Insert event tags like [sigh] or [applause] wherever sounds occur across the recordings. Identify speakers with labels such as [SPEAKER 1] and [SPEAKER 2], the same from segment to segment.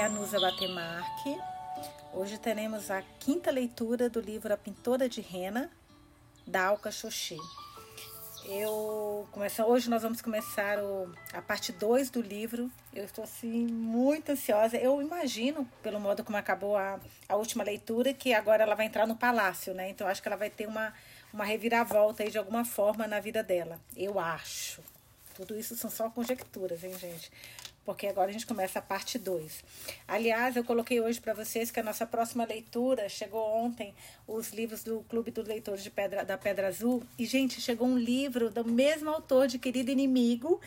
[SPEAKER 1] é a Nusa Batemarque. Hoje teremos a quinta leitura do livro A Pintora de Rena, da Alca Xoxi. Eu começo, hoje nós vamos começar o, a parte 2 do livro. Eu estou assim muito ansiosa. Eu imagino, pelo modo como acabou a, a última leitura, que agora ela vai entrar no palácio, né? Então acho que ela vai ter uma, uma reviravolta aí de alguma forma na vida dela. Eu acho. Tudo isso são só conjecturas, hein, gente? porque agora a gente começa a parte 2. Aliás, eu coloquei hoje para vocês que a nossa próxima leitura chegou ontem, os livros do Clube dos Leitores de Pedra, da Pedra Azul. E, gente, chegou um livro do mesmo autor de Querido Inimigo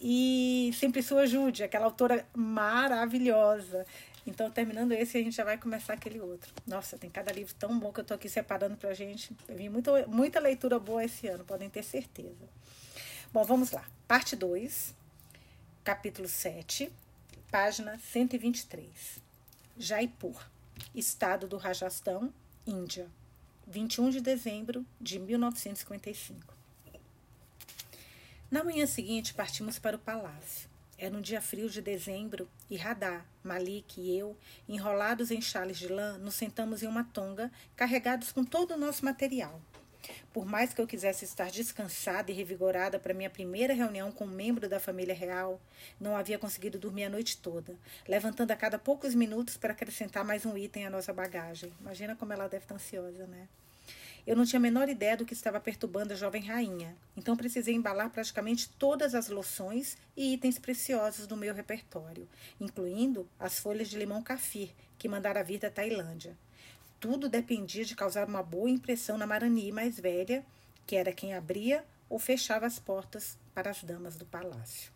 [SPEAKER 1] e Sempre Sua Ajude, aquela autora maravilhosa. Então, terminando esse, a gente já vai começar aquele outro. Nossa, tem cada livro tão bom que eu tô aqui separando pra gente. Eu vi muita, muita leitura boa esse ano, podem ter certeza. Bom, vamos lá. Parte 2 capítulo 7, página 123. Jaipur, estado do Rajastão, Índia, 21 de dezembro de 1955. Na manhã seguinte, partimos para o palácio. Era um dia frio de dezembro e Radar, Malik e eu, enrolados em chales de lã, nos sentamos em uma tonga, carregados com todo o nosso material. Por mais que eu quisesse estar descansada e revigorada para minha primeira reunião com um membro da família real, não havia conseguido dormir a noite toda, levantando a cada poucos minutos para acrescentar mais um item à nossa bagagem. Imagina como ela deve estar ansiosa, né? Eu não tinha a menor ideia do que estava perturbando a jovem rainha, então precisei embalar praticamente todas as loções e itens preciosos do meu repertório, incluindo as folhas de limão cafir que mandara vir da Tailândia. Tudo dependia de causar uma boa impressão na Marani mais velha, que era quem abria ou fechava as portas para as damas do palácio.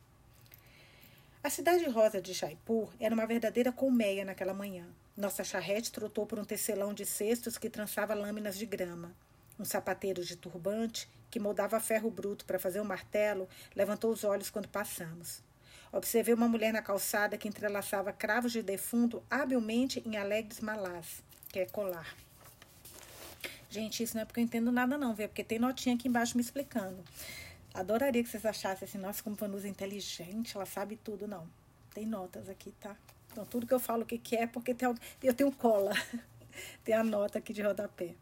[SPEAKER 1] A cidade rosa de Jaipur era uma verdadeira colmeia naquela manhã. Nossa charrete trotou por um tecelão de cestos que trançava lâminas de grama. Um sapateiro de turbante, que moldava ferro bruto para fazer um martelo, levantou os olhos quando passamos. Observei uma mulher na calçada que entrelaçava cravos de defunto habilmente em alegres malás que é colar. Gente, isso não é porque eu entendo nada não, viu? É porque tem notinha aqui embaixo me explicando. Adoraria que vocês achassem assim, nossa, como Vanusa é inteligente, ela sabe tudo. Não, tem notas aqui, tá? Então, tudo que eu falo o que, que é, porque tem, eu tenho cola. [laughs] tem a nota aqui de rodapé.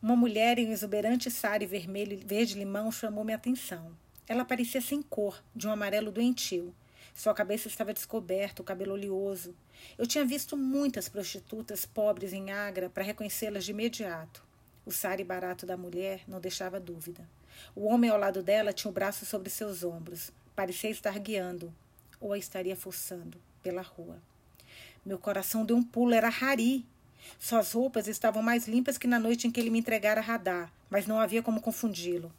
[SPEAKER 1] Uma mulher em um exuberante sari vermelho verde-limão chamou minha atenção. Ela parecia sem cor, de um amarelo doentio. Sua cabeça estava descoberta, o cabelo oleoso. Eu tinha visto muitas prostitutas pobres em Agra para reconhecê-las de imediato. O sari barato da mulher não deixava dúvida. O homem ao lado dela tinha o braço sobre seus ombros. Parecia estar guiando, ou a estaria forçando, pela rua. Meu coração deu um pulo, era Hari. Suas roupas estavam mais limpas que na noite em que ele me entregara radar, mas não havia como confundi-lo.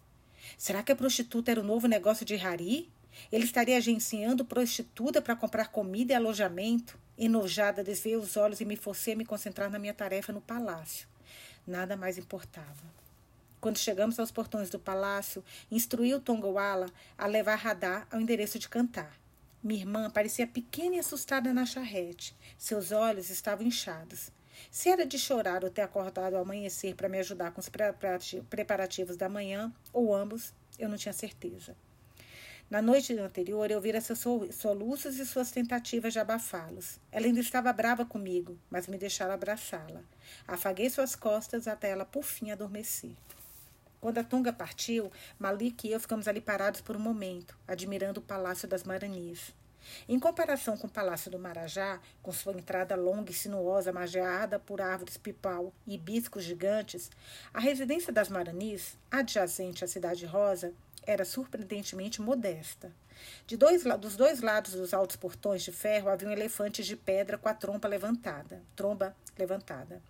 [SPEAKER 1] Será que a prostituta era o novo negócio de Hari? Ele estaria agenciando prostituta para comprar comida e alojamento. Enojada, desviei os olhos e me forcei a me concentrar na minha tarefa no palácio. Nada mais importava. Quando chegamos aos portões do palácio, instruí o Tongawala a levar Radar ao endereço de cantar. Minha irmã parecia pequena e assustada na charrete. Seus olhos estavam inchados. Se era de chorar ou ter acordado ao amanhecer para me ajudar com os preparativos da manhã, ou ambos, eu não tinha certeza. Na noite anterior, eu vira seus soluços e suas tentativas de abafá-los. Ela ainda estava brava comigo, mas me deixara abraçá-la. Afaguei suas costas até ela, por fim, adormecer. Quando a Tunga partiu, Malik e eu ficamos ali parados por um momento, admirando o Palácio das Maranis. Em comparação com o Palácio do Marajá, com sua entrada longa e sinuosa, margeada por árvores pipau e hibiscos gigantes, a residência das Maranis, adjacente à Cidade Rosa, era surpreendentemente modesta. De dois, dos dois lados dos altos portões de ferro haviam elefantes de pedra com a trompa levantada, tromba levantada.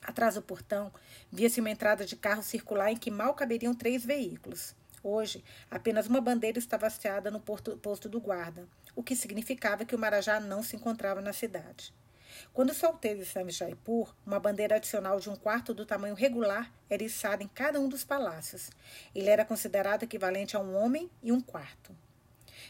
[SPEAKER 1] Atrás do portão via-se uma entrada de carro circular em que mal caberiam três veículos. Hoje, apenas uma bandeira estava hasteada no porto, posto do guarda, o que significava que o Marajá não se encontrava na cidade. Quando soltei de Sami Jaipur, uma bandeira adicional de um quarto do tamanho regular era içada em cada um dos palácios. Ele era considerado equivalente a um homem e um quarto.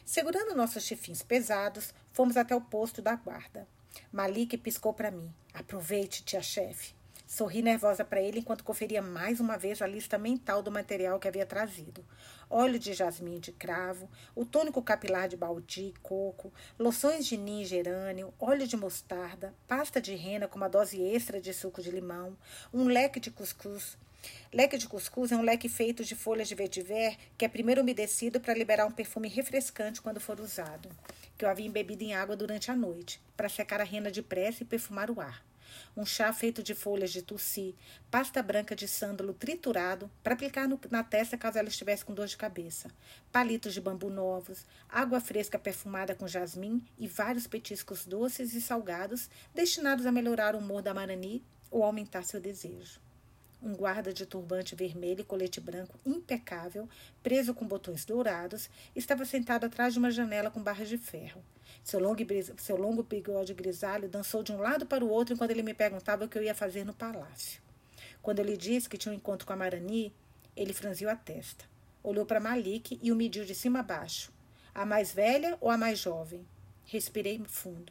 [SPEAKER 1] Segurando nossos chifins pesados, fomos até o posto da guarda. Malik piscou para mim. Aproveite, tia-chefe. Sorri nervosa para ele enquanto conferia mais uma vez a lista mental do material que havia trazido. Óleo de jasmim de cravo, o tônico capilar de baldi, coco, loções de ninho gerânio, óleo de mostarda, pasta de rena com uma dose extra de suco de limão, um leque de cuscuz. Leque de cuscuz é um leque feito de folhas de vetiver que é primeiro umedecido para liberar um perfume refrescante quando for usado, que eu havia embebido em água durante a noite, para secar a rena depressa e perfumar o ar um chá feito de folhas de tussi, pasta branca de sândalo triturado para aplicar no, na testa caso ela estivesse com dor de cabeça, palitos de bambu novos, água fresca perfumada com jasmim e vários petiscos doces e salgados destinados a melhorar o humor da Marani ou aumentar seu desejo. Um guarda de turbante vermelho e colete branco impecável, preso com botões dourados, estava sentado atrás de uma janela com barras de ferro. Seu longo, seu longo bigode grisalho dançou de um lado para o outro enquanto ele me perguntava o que eu ia fazer no palácio. Quando eu lhe disse que tinha um encontro com a Marani, ele franziu a testa. Olhou para Malik e o mediu de cima a baixo. A mais velha ou a mais jovem? Respirei fundo.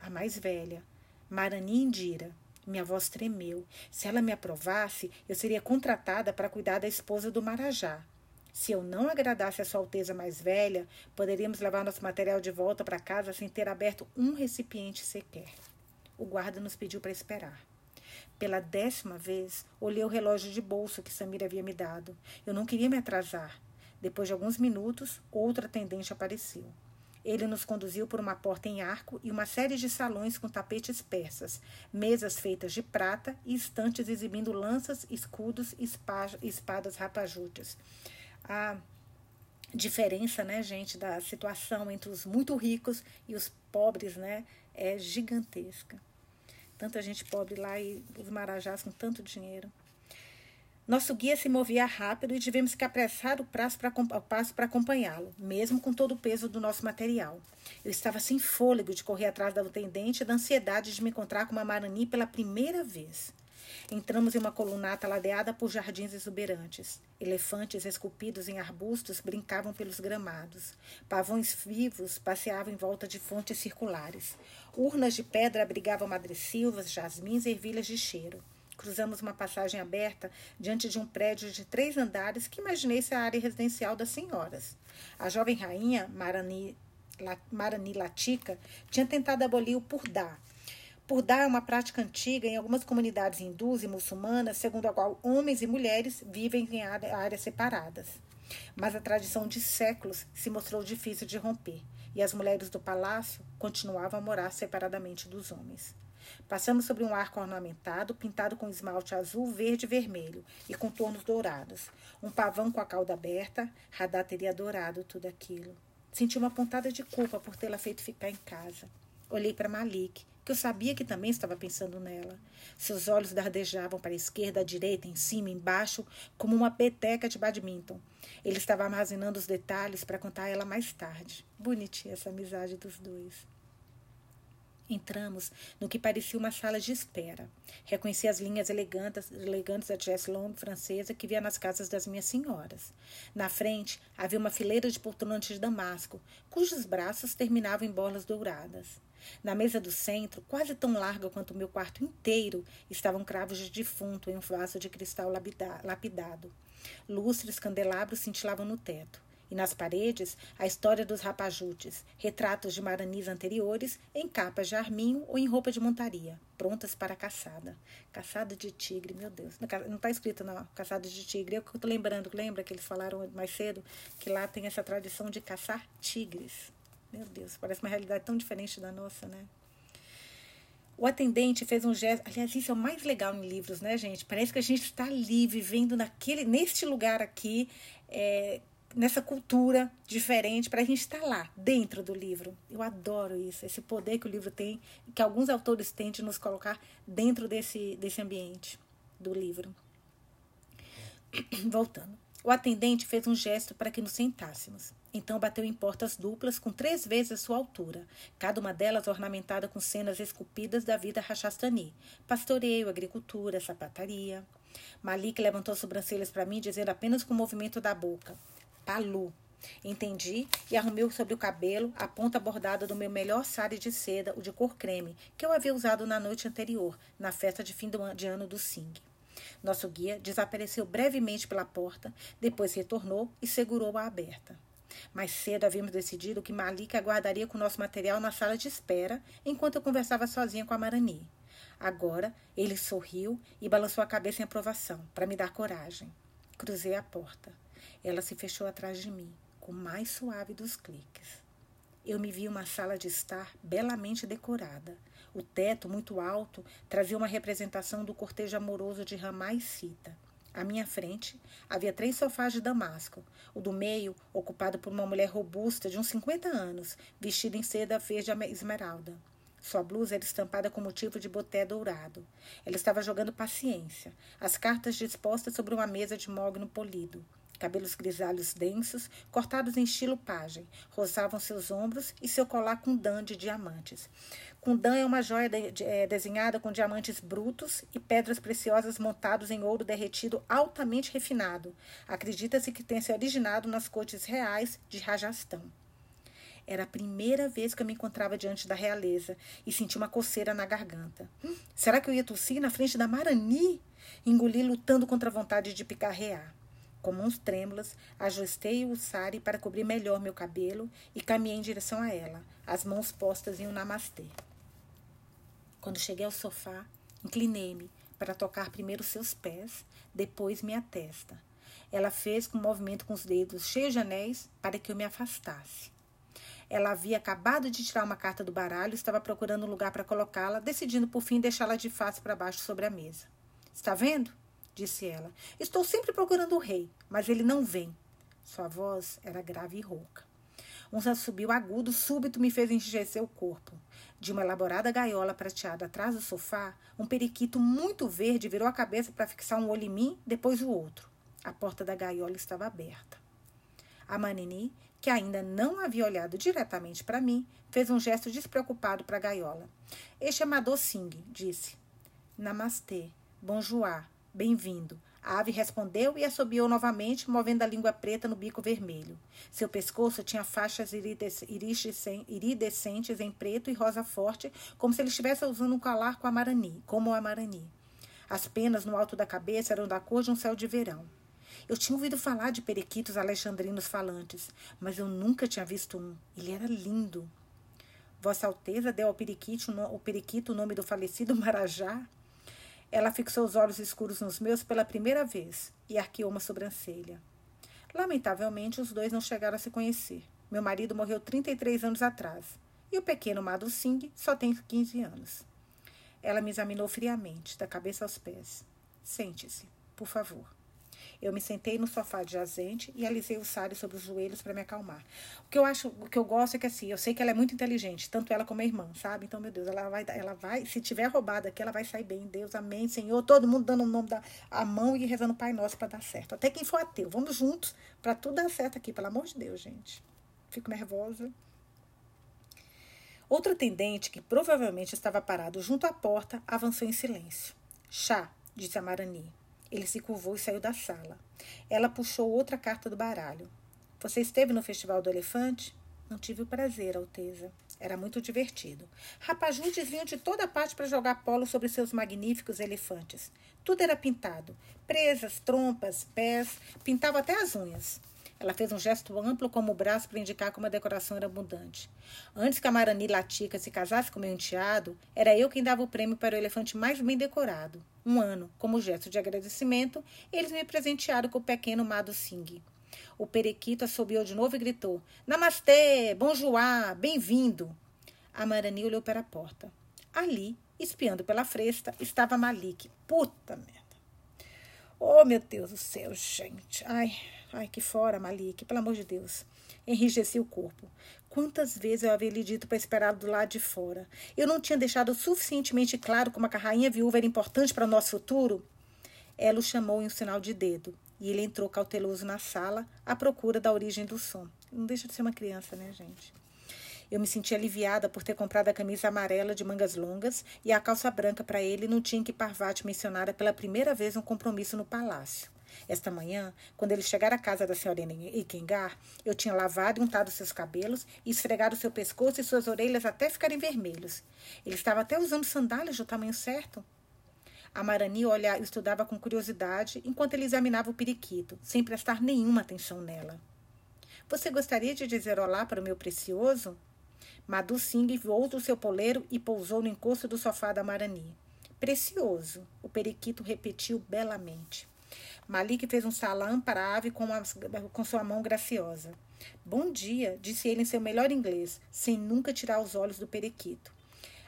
[SPEAKER 1] A mais velha. Marani Indira. Minha voz tremeu. Se ela me aprovasse, eu seria contratada para cuidar da esposa do Marajá. Se eu não agradasse a Sua Alteza mais velha, poderíamos levar nosso material de volta para casa sem ter aberto um recipiente sequer. O guarda nos pediu para esperar. Pela décima vez, olhei o relógio de bolso que Samir havia me dado. Eu não queria me atrasar. Depois de alguns minutos, outro atendente apareceu. Ele nos conduziu por uma porta em arco e uma série de salões com tapetes persas, mesas feitas de prata e estantes exibindo lanças, escudos e espadas rapajutes a diferença, né, gente, da situação entre os muito ricos e os pobres, né, é gigantesca. Tanta gente pobre lá e os marajás com tanto dinheiro. Nosso guia se movia rápido e tivemos que apressar o passo para acompanhá-lo, mesmo com todo o peso do nosso material. Eu estava sem fôlego de correr atrás da atendente e da ansiedade de me encontrar com uma Marani pela primeira vez. Entramos em uma colunata ladeada por jardins exuberantes. Elefantes esculpidos em arbustos brincavam pelos gramados. Pavões vivos passeavam em volta de fontes circulares. Urnas de pedra abrigavam madressilvas, jasmins e ervilhas de cheiro. Cruzamos uma passagem aberta diante de um prédio de três andares que imaginei ser a área residencial das senhoras. A jovem rainha, Marani, Marani Latica, tinha tentado abolir o purdá, Purdá é uma prática antiga em algumas comunidades hindus e muçulmanas, segundo a qual homens e mulheres vivem em áreas separadas. Mas a tradição de séculos se mostrou difícil de romper, e as mulheres do palácio continuavam a morar separadamente dos homens. Passamos sobre um arco ornamentado, pintado com esmalte azul, verde e vermelho, e contornos dourados. Um pavão com a cauda aberta, Radá teria adorado tudo aquilo. Senti uma pontada de culpa por tê-la feito ficar em casa. Olhei para Malik, que eu sabia que também estava pensando nela. Seus olhos dardejavam para a esquerda, à direita, em cima, embaixo, como uma peteca de badminton. Ele estava armazenando os detalhes para contar a ela mais tarde. Bonitinha essa amizade dos dois. Entramos no que parecia uma sala de espera. Reconheci as linhas elegantes, elegantes da Jess Long francesa que via nas casas das minhas senhoras. Na frente havia uma fileira de poltronas de damasco, cujos braços terminavam em bolas douradas. Na mesa do centro, quase tão larga quanto o meu quarto inteiro, estavam cravos de defunto em um vaso de cristal lapidado. Lustres candelabros cintilavam no teto. E nas paredes, a história dos rapajutes, retratos de maranis anteriores em capas de arminho ou em roupa de montaria, prontas para caçada. Caçada de tigre, meu Deus. Não está escrito na caçada de tigre. Eu estou lembrando, lembra que eles falaram mais cedo que lá tem essa tradição de caçar tigres. Meu Deus, parece uma realidade tão diferente da nossa, né? O atendente fez um gesto. Aliás, isso é o mais legal em livros, né, gente? Parece que a gente está ali, vivendo naquele, neste lugar aqui, é, nessa cultura diferente, para a gente estar tá lá, dentro do livro. Eu adoro isso, esse poder que o livro tem, que alguns autores têm de nos colocar dentro desse, desse ambiente do livro. [clears throat] Voltando. O atendente fez um gesto para que nos sentássemos. Então bateu em portas duplas com três vezes a sua altura, cada uma delas ornamentada com cenas esculpidas da vida rachastani, pastoreio, agricultura, sapataria. Malik levantou as sobrancelhas para mim, dizendo apenas com o movimento da boca: Palu. Entendi e arrumei sobre o cabelo a ponta bordada do meu melhor sari de seda, o de cor creme, que eu havia usado na noite anterior, na festa de fim de ano do Sing. Nosso guia desapareceu brevemente pela porta, depois retornou e segurou-a aberta. Mais cedo havíamos decidido que Malik aguardaria com nosso material na sala de espera enquanto eu conversava sozinha com a Marani. Agora ele sorriu e balançou a cabeça em aprovação, para me dar coragem. Cruzei a porta. Ela se fechou atrás de mim com o mais suave dos cliques. Eu me vi uma sala de estar belamente decorada. O teto, muito alto, trazia uma representação do cortejo amoroso de Ramá e Cita. À minha frente havia três sofás de damasco. O do meio, ocupado por uma mulher robusta de uns 50 anos, vestida em seda verde esmeralda. Sua blusa era estampada com motivo de boté dourado. Ela estava jogando paciência, as cartas dispostas sobre uma mesa de mogno polido. Cabelos grisalhos densos, cortados em estilo pajem, roçavam seus ombros e seu colar com dan de diamantes. Kundan é uma joia de, de, é, desenhada com diamantes brutos e pedras preciosas montados em ouro derretido altamente refinado. Acredita-se que tenha se originado nas cortes reais de Rajastão. Era a primeira vez que eu me encontrava diante da realeza e senti uma coceira na garganta. Hum, será que eu ia tossir na frente da Marani? Engoli lutando contra a vontade de picarrear. Com mãos trêmulas, ajustei o sari para cobrir melhor meu cabelo e caminhei em direção a ela, as mãos postas em um namastê. Quando cheguei ao sofá, inclinei-me para tocar primeiro seus pés, depois minha testa. Ela fez um movimento com os dedos cheios de anéis para que eu me afastasse. Ela havia acabado de tirar uma carta do baralho e estava procurando um lugar para colocá-la, decidindo por fim deixá-la de face para baixo sobre a mesa. Está vendo? disse ela. Estou sempre procurando o rei, mas ele não vem. Sua voz era grave e rouca. Um assobio agudo súbito me fez enrijecer o corpo. De uma elaborada gaiola prateada atrás do sofá, um periquito muito verde virou a cabeça para fixar um olho em mim, depois o outro. A porta da gaiola estava aberta. A Manini, que ainda não havia olhado diretamente para mim, fez um gesto despreocupado para a gaiola. Este é Madô Singh, disse. Namastê, bonjour, Bem-vindo. A ave respondeu e assobiou novamente, movendo a língua preta no bico vermelho. Seu pescoço tinha faixas iridescentes em preto e rosa forte, como se ele estivesse usando um colar com amarani, como o amarani. As penas no alto da cabeça eram da cor de um céu de verão. Eu tinha ouvido falar de periquitos alexandrinos falantes, mas eu nunca tinha visto um. Ele era lindo. Vossa Alteza deu ao periquito, o periquito o nome do falecido Marajá? Ela fixou os olhos escuros nos meus pela primeira vez e arqueou uma sobrancelha. Lamentavelmente, os dois não chegaram a se conhecer. Meu marido morreu 33 anos atrás e o pequeno Madhu Singh só tem 15 anos. Ela me examinou friamente, da cabeça aos pés. Sente-se, por favor. Eu me sentei no sofá de jazente e alisei o sari sobre os joelhos para me acalmar. O que eu acho, o que eu gosto é que assim, eu sei que ela é muito inteligente, tanto ela como a irmã, sabe? Então, meu Deus, ela vai, ela vai, se tiver roubada aqui, ela vai sair bem. Deus, amém, Senhor. Todo mundo dando o nome da a mão e rezando Pai Nosso para dar certo. Até quem for ateu, vamos juntos para tudo dar certo aqui, pelo amor de Deus, gente. Fico nervosa. Outro atendente, que provavelmente estava parado junto à porta, avançou em silêncio. Chá, disse a Marani. Ele se curvou e saiu da sala. Ela puxou outra carta do baralho. Você esteve no Festival do Elefante? Não tive o prazer, Alteza. Era muito divertido. Rapajutes vinham de toda parte para jogar polo sobre seus magníficos elefantes. Tudo era pintado: presas, trompas, pés, pintava até as unhas. Ela fez um gesto amplo como o braço para indicar como a decoração era abundante. Antes que a Marani Latica se casasse com meu enteado, era eu quem dava o prêmio para o elefante mais bem decorado. Um ano, como gesto de agradecimento, eles me presentearam com o pequeno Mado Singh. O periquito assobiou de novo e gritou: Namastê, bonjour, bem-vindo. A Marani olhou para a porta. Ali, espiando pela fresta, estava Malik. Puta merda. Oh, meu Deus do céu, gente. Ai, Ai, que fora, Malik, pelo amor de Deus. Enrijeci o corpo. Quantas vezes eu havia lhe dito para esperar do lado de fora? Eu não tinha deixado suficientemente claro como a rainha viúva era importante para o nosso futuro? Ela o chamou em um sinal de dedo e ele entrou cauteloso na sala à procura da origem do som. Não deixa de ser uma criança, né, gente? Eu me senti aliviada por ter comprado a camisa amarela de mangas longas e a calça branca para ele no dia em que Parvati mencionara pela primeira vez um compromisso no palácio. Esta manhã, quando ele chegar à casa da senhora Ikengar, eu tinha lavado e untado seus cabelos e esfregado seu pescoço e suas orelhas até ficarem vermelhos. Ele estava até usando sandálias do tamanho certo. A Marani olhava, estudava com curiosidade enquanto ele examinava o periquito, sem prestar nenhuma atenção nela. Você gostaria de dizer olá para o meu precioso? Madhu Singh voou do seu poleiro e pousou no encosto do sofá da Marani. Precioso, o periquito repetiu belamente. Malik fez um salam para a ave com, com sua mão graciosa. Bom dia, disse ele em seu melhor inglês, sem nunca tirar os olhos do periquito.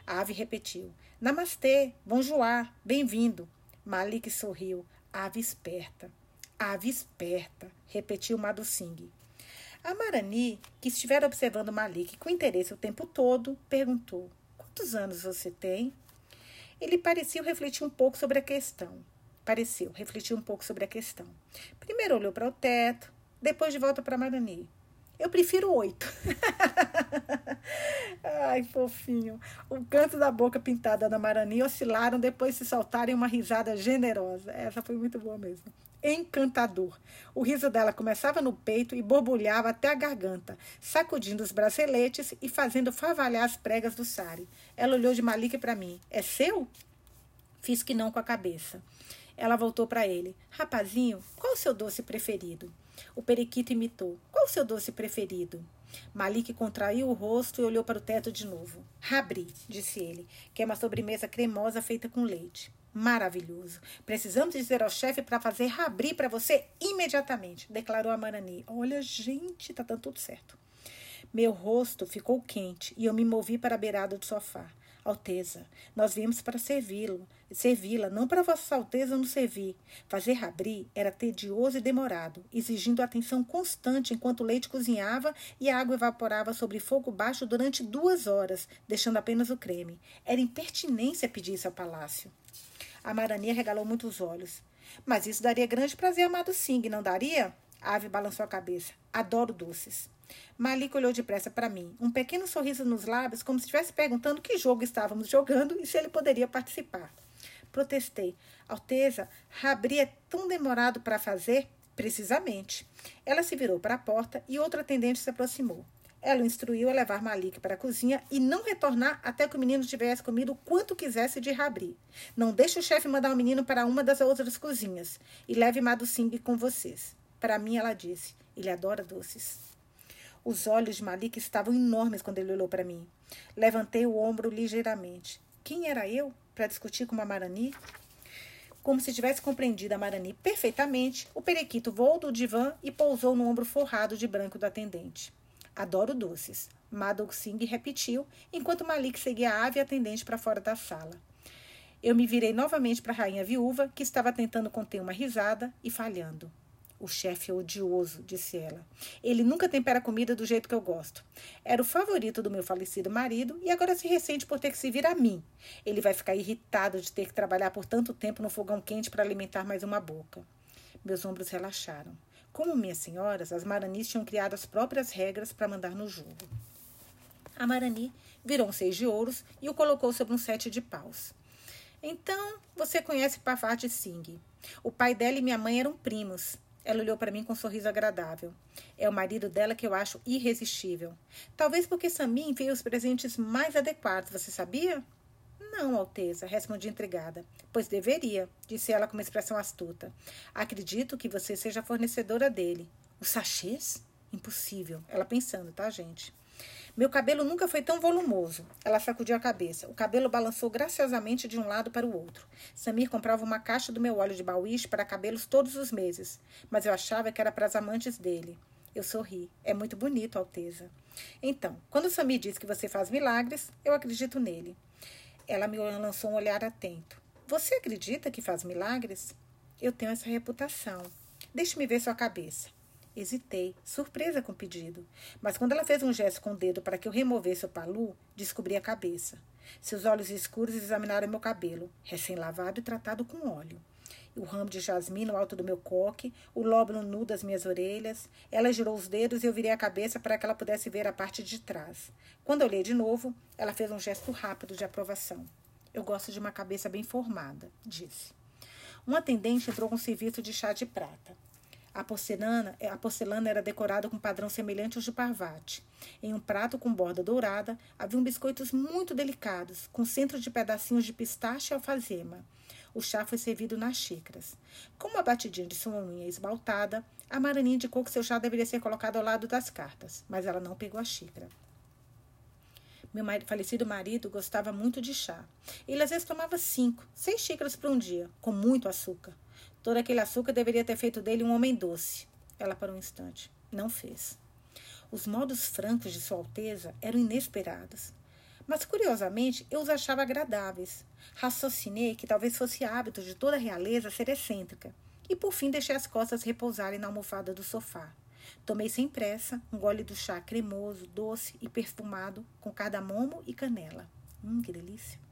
[SPEAKER 1] A ave repetiu. Namastê, bonjour, bem-vindo. Malik sorriu. Ave esperta. Ave esperta, repetiu Madhu Singh. A Marani, que estivera observando Malik com interesse o tempo todo, perguntou: Quantos anos você tem? Ele pareceu refletir um pouco sobre a questão. Pareceu refletir um pouco sobre a questão. Primeiro olhou para o teto, depois de volta para Marani. Eu prefiro oito. [laughs] Ai, fofinho. O canto da boca pintada da Marani oscilaram, depois se soltaram em uma risada generosa. Essa foi muito boa mesmo. Encantador. O riso dela começava no peito e borbulhava até a garganta, sacudindo os braceletes e fazendo favalhar as pregas do sari. Ela olhou de Malik para mim. É seu? Fiz que não com a cabeça. Ela voltou para ele. Rapazinho, qual o seu doce preferido? O periquito imitou. Qual o seu doce preferido? Malik contraiu o rosto e olhou para o teto de novo. Rabri, disse ele, que é uma sobremesa cremosa feita com leite. Maravilhoso. Precisamos dizer ao chefe para fazer rabri para você imediatamente, declarou a Marani. Olha, gente, tá dando tudo certo. Meu rosto ficou quente e eu me movi para a beirada do sofá. Alteza, nós viemos para servi-lo, servi-la, não para Vossa Alteza nos servir. Fazer rabri era tedioso e demorado, exigindo atenção constante enquanto o leite cozinhava e a água evaporava sobre fogo baixo durante duas horas, deixando apenas o creme. Era impertinência pedir isso ao palácio. A Marania regalou muitos olhos. Mas isso daria grande prazer a Amado Singh, não daria? A ave balançou a cabeça. Adoro doces. Malik olhou depressa para mim, um pequeno sorriso nos lábios, como se estivesse perguntando que jogo estávamos jogando e se ele poderia participar. Protestei. Alteza, Rabri é tão demorado para fazer? Precisamente. Ela se virou para a porta e outro atendente se aproximou. Ela o instruiu a levar Malik para a cozinha e não retornar até que o menino tivesse comido o quanto quisesse de rabri. Não deixe o chefe mandar o menino para uma das outras cozinhas e leve Madu Singh com vocês. Para mim, ela disse, ele adora doces. Os olhos de Malik estavam enormes quando ele olhou para mim. Levantei o ombro ligeiramente. Quem era eu para discutir com uma Marani? Como se tivesse compreendido a Marani perfeitamente, o periquito voou do divã e pousou no ombro forrado de branco do atendente. Adoro doces. Madhuk Singh repetiu, enquanto Malik seguia a ave atendente para fora da sala. Eu me virei novamente para a rainha viúva, que estava tentando conter uma risada e falhando. O chefe é odioso, disse ela. Ele nunca tempera comida do jeito que eu gosto. Era o favorito do meu falecido marido e agora se ressente por ter que se vir a mim. Ele vai ficar irritado de ter que trabalhar por tanto tempo no fogão quente para alimentar mais uma boca. Meus ombros relaxaram. Como minhas senhoras, as Maranis tinham criado as próprias regras para mandar no jogo. A Marani virou um seis de ouros e o colocou sobre um sete de paus. Então, você conhece Pavati Singh. O pai dela e minha mãe eram primos. Ela olhou para mim com um sorriso agradável. É o marido dela que eu acho irresistível. Talvez porque Samin veio os presentes mais adequados, você sabia? Não, Alteza, respondi intrigada. Pois deveria, disse ela com uma expressão astuta. Acredito que você seja fornecedora dele. Os sachês? Impossível. Ela pensando, tá, gente? Meu cabelo nunca foi tão volumoso. Ela sacudiu a cabeça. O cabelo balançou graciosamente de um lado para o outro. Samir comprava uma caixa do meu óleo de bauíche para cabelos todos os meses, mas eu achava que era para as amantes dele. Eu sorri. É muito bonito, Alteza. Então, quando Samir diz que você faz milagres, eu acredito nele. Ela me lançou um olhar atento. Você acredita que faz milagres? Eu tenho essa reputação. Deixe-me ver sua cabeça. Hesitei, surpresa com o pedido. Mas quando ela fez um gesto com o dedo para que eu removesse o palu, descobri a cabeça. Seus olhos escuros examinaram meu cabelo, recém-lavado e tratado com óleo. O ramo de jasmim no alto do meu coque, o lóbulo nu das minhas orelhas. Ela girou os dedos e eu virei a cabeça para que ela pudesse ver a parte de trás. Quando olhei de novo, ela fez um gesto rápido de aprovação. Eu gosto de uma cabeça bem formada, disse. um atendente entrou com serviço de chá de prata. A porcelana, a porcelana era decorada com padrão semelhante aos de Parvati. Em um prato com borda dourada, haviam biscoitos muito delicados, com centro de pedacinhos de pistache e alfazema. O chá foi servido nas xícaras. Com uma batidinha de sua unha esmaltada, a Marani indicou que seu chá deveria ser colocado ao lado das cartas, mas ela não pegou a xícara. Meu falecido marido gostava muito de chá. Ele às vezes tomava cinco, seis xícaras por um dia, com muito açúcar. Todo aquele açúcar deveria ter feito dele um homem doce. Ela parou um instante. Não fez. Os modos francos de Sua Alteza eram inesperados. Mas, curiosamente, eu os achava agradáveis. Raciocinei que talvez fosse hábito de toda a realeza ser excêntrica. E, por fim, deixei as costas repousarem na almofada do sofá. Tomei sem pressa um gole do chá cremoso, doce e perfumado com cardamomo e canela. Hum, que delícia!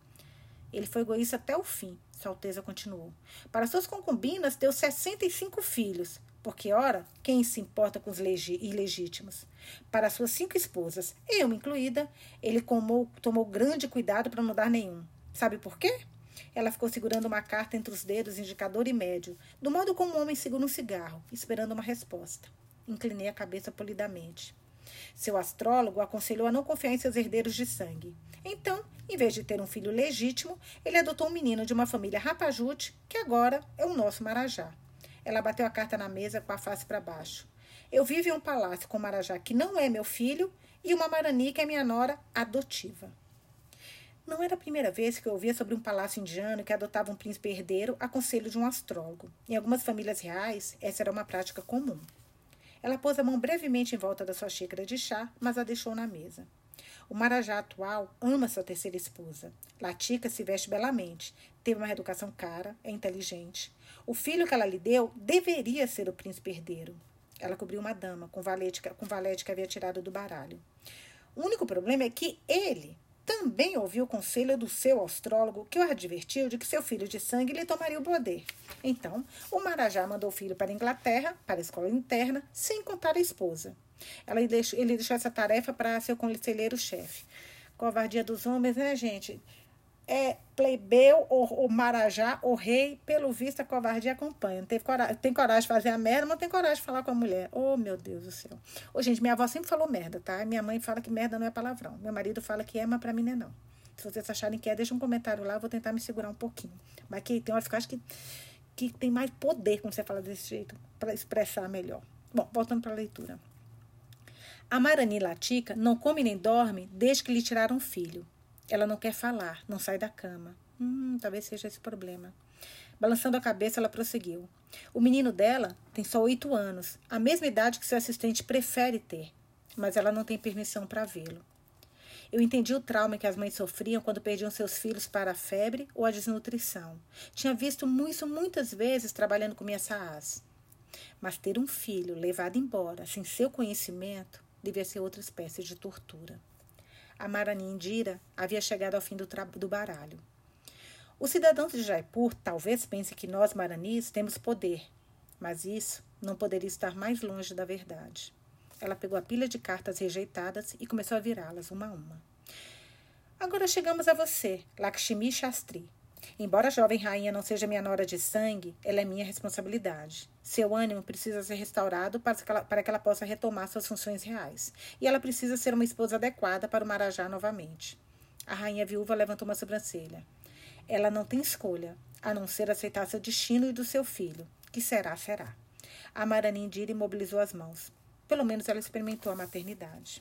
[SPEAKER 1] Ele foi egoísta até o fim, Sua Alteza continuou. Para suas concubinas, deu 65 filhos, porque, ora, quem se importa com os ilegítimos? Para suas cinco esposas, eu incluída, ele comou, tomou grande cuidado para não dar nenhum. Sabe por quê? Ela ficou segurando uma carta entre os dedos, indicador e médio, do modo como um homem segura um cigarro, esperando uma resposta. Inclinei a cabeça polidamente. Seu astrólogo aconselhou a não confiar em seus herdeiros de sangue. Então, em vez de ter um filho legítimo, ele adotou um menino de uma família rapajute, que agora é o nosso Marajá. Ela bateu a carta na mesa com a face para baixo. Eu vivo em um palácio com Marajá, que não é meu filho, e uma Marani, que é minha nora adotiva. Não era a primeira vez que eu ouvia sobre um palácio indiano que adotava um príncipe herdeiro a conselho de um astrólogo. Em algumas famílias reais, essa era uma prática comum. Ela pôs a mão brevemente em volta da sua xícara de chá, mas a deixou na mesa. O Marajá atual ama sua terceira esposa. Latica se veste belamente, teve uma educação cara, é inteligente. O filho que ela lhe deu deveria ser o príncipe herdeiro. Ela cobriu uma dama com valete, com valete que havia tirado do baralho. O único problema é que ele também ouviu o conselho do seu astrólogo, que o advertiu de que seu filho de sangue lhe tomaria o poder. Então, o Marajá mandou o filho para a Inglaterra, para a escola interna, sem contar a esposa. Ela deixou, ele deixou essa tarefa para seu conselheiro-chefe. Covardia dos homens, né, gente? é plebeu, o, o marajá, o rei, pelo visto a covardia acompanha. Não teve coragem, tem coragem de fazer a merda, mas não tem coragem de falar com a mulher. Oh, meu Deus do céu. Ô, gente, minha avó sempre falou merda, tá? Minha mãe fala que merda não é palavrão. Meu marido fala que é, mas pra mim não é não. Se vocês acharem que é, deixa um comentário lá, eu vou tentar me segurar um pouquinho. Mas que tem hora que eu acho que, que tem mais poder quando você fala desse jeito, para expressar melhor. Bom, voltando para a leitura. A Marani Latica não come nem dorme desde que lhe tiraram um filho. Ela não quer falar, não sai da cama. Hum, talvez seja esse problema. Balançando a cabeça, ela prosseguiu. O menino dela tem só oito anos, a mesma idade que seu assistente prefere ter, mas ela não tem permissão para vê-lo. Eu entendi o trauma que as mães sofriam quando perdiam seus filhos para a febre ou a desnutrição. Tinha visto isso muitas vezes trabalhando com minha saas. Mas ter um filho levado embora sem seu conhecimento devia ser outra espécie de tortura a Marani Indira havia chegado ao fim do, do baralho. Os cidadãos de Jaipur talvez pensem que nós, Maranis, temos poder, mas isso não poderia estar mais longe da verdade. Ela pegou a pilha de cartas rejeitadas e começou a virá-las uma a uma. Agora chegamos a você, Lakshmi Shastri, Embora a jovem rainha não seja minha nora de sangue, ela é minha responsabilidade. Seu ânimo precisa ser restaurado para que, ela, para que ela possa retomar suas funções reais. E ela precisa ser uma esposa adequada para o Marajá novamente. A rainha viúva levantou uma sobrancelha. Ela não tem escolha, a não ser aceitar seu destino e do seu filho. Que será, será. A Maranindira imobilizou as mãos. Pelo menos ela experimentou a maternidade.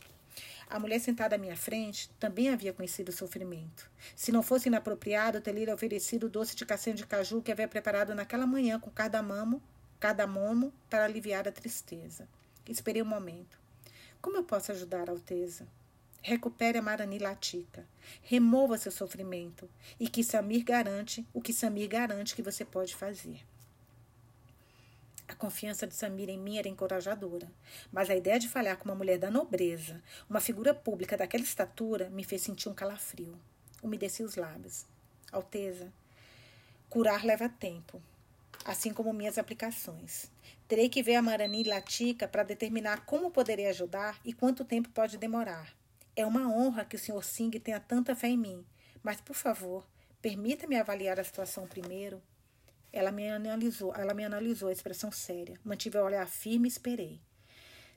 [SPEAKER 1] A mulher sentada à minha frente também havia conhecido o sofrimento. Se não fosse inapropriado, teria oferecido o doce de castanha de caju que havia preparado naquela manhã com cardamamo, cardamomo para aliviar a tristeza. Esperei um momento. Como eu posso ajudar, Alteza? Recupere a Marani Latica. Remova seu sofrimento. E que Samir garante o que Samir garante que você pode fazer. A confiança de Samira em mim era encorajadora, mas a ideia de falhar com uma mulher da nobreza, uma figura pública daquela estatura, me fez sentir um calafrio. Umedeci os lábios. Alteza, curar leva tempo, assim como minhas aplicações. Terei que ver a Marani Latica para determinar como poderei ajudar e quanto tempo pode demorar. É uma honra que o Sr. Singh tenha tanta fé em mim, mas, por favor, permita-me avaliar a situação primeiro. Ela me analisou, ela me analisou a expressão séria. Mantive o olhar firme e esperei.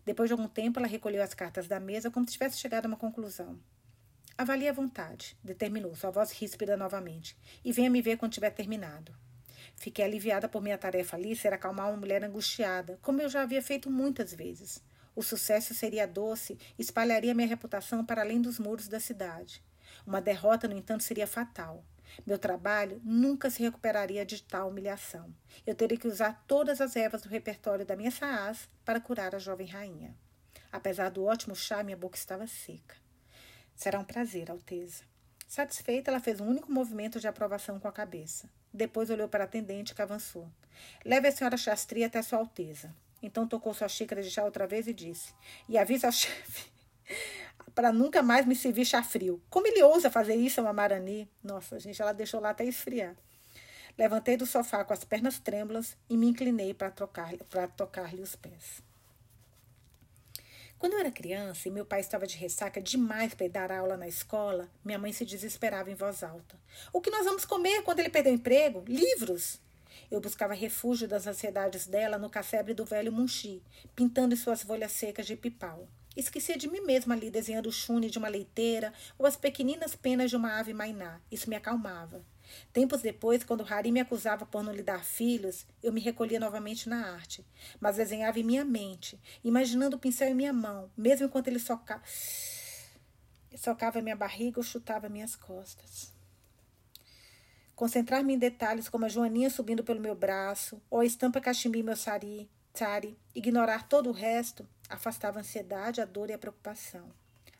[SPEAKER 1] Depois de algum tempo, ela recolheu as cartas da mesa como se tivesse chegado a uma conclusão. Avalie à vontade, determinou, sua voz ríspida novamente, e venha me ver quando tiver terminado. Fiquei aliviada por minha tarefa ali ser acalmar uma mulher angustiada, como eu já havia feito muitas vezes. O sucesso seria doce, espalharia minha reputação para além dos muros da cidade. Uma derrota, no entanto, seria fatal. Meu trabalho nunca se recuperaria de tal humilhação. Eu teria que usar todas as ervas do repertório da minha Saaz para curar a jovem rainha. Apesar do ótimo chá, minha boca estava seca. Será um prazer, Alteza. Satisfeita, ela fez um único movimento de aprovação com a cabeça. Depois olhou para a atendente que avançou. Leve a senhora Chastri até Sua Alteza. Então tocou sua xícara de chá outra vez e disse: E avisa ao chefe para nunca mais me servir chá frio. Como ele ousa fazer isso, Mamarani? Nossa, gente, ela deixou lá até esfriar. Levantei do sofá com as pernas trêmulas e me inclinei para tocar-lhe os pés. Quando eu era criança e meu pai estava de ressaca demais para dar aula na escola, minha mãe se desesperava em voz alta. O que nós vamos comer quando ele perder o emprego? Livros! Eu buscava refúgio das ansiedades dela no casebre do velho Munchi, pintando em suas folhas secas de pipau. Esquecia de mim mesma ali desenhando o chune de uma leiteira ou as pequeninas penas de uma ave mainá. Isso me acalmava. Tempos depois, quando Hari me acusava por não lhe dar filhos, eu me recolhia novamente na arte, mas desenhava em minha mente, imaginando o pincel em minha mão, mesmo enquanto ele soca... socava minha barriga ou chutava minhas costas. Concentrar-me em detalhes como a joaninha subindo pelo meu braço, ou a estampa cachimbi meu sari, sari, ignorar todo o resto, afastava a ansiedade, a dor e a preocupação.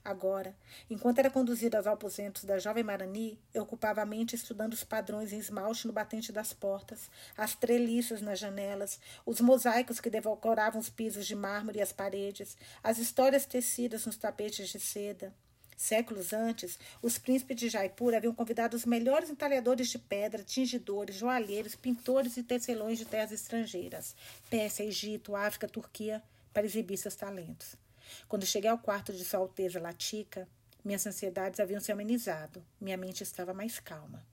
[SPEAKER 1] Agora, enquanto era conduzida aos aposentos da jovem Marani, eu ocupava a mente estudando os padrões em esmalte no batente das portas, as treliças nas janelas, os mosaicos que decoravam os pisos de mármore e as paredes, as histórias tecidas nos tapetes de seda. Séculos antes, os príncipes de Jaipur haviam convidado os melhores entalhadores de pedra, tingidores, joalheiros, pintores e tecelões de terras estrangeiras, Pérsia, Egito, África, Turquia, para exibir seus talentos. Quando cheguei ao quarto de Sua Alteza Latica, minhas ansiedades haviam se amenizado. Minha mente estava mais calma.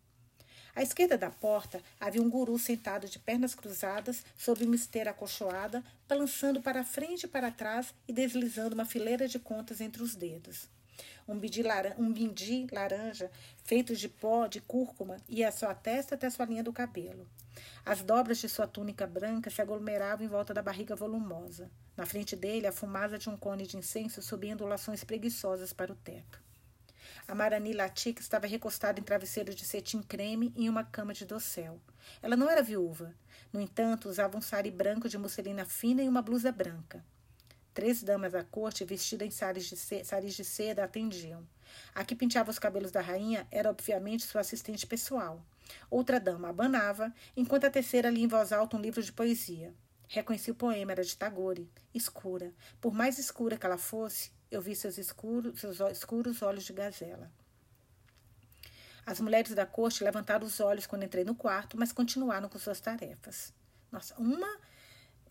[SPEAKER 1] À esquerda da porta havia um guru sentado de pernas cruzadas sobre uma esteira acolchoada, balançando para frente e para trás e deslizando uma fileira de contas entre os dedos. Um bindi, laranja feito de pó de cúrcuma ia à sua testa até sua linha do cabelo. As dobras de sua túnica branca se aglomeravam em volta da barriga volumosa. Na frente dele, a fumaça de um cone de incenso subia ondulações preguiçosas para o teto. A Marani Latica estava recostada em travesseiro de cetim creme em uma cama de dossel. Ela não era viúva. No entanto, usava um sari branco de musselina fina e uma blusa branca. Três damas da corte, vestidas em saris de, saris de seda, atendiam. A que penteava os cabelos da rainha era, obviamente, sua assistente pessoal. Outra dama abanava, enquanto a terceira lia em voz alta um livro de poesia. Reconheci o poema, era de Tagore, escura. Por mais escura que ela fosse, eu vi seus escuros, seus escuros olhos de gazela. As mulheres da corte levantaram os olhos quando entrei no quarto, mas continuaram com suas tarefas. Nossa, uma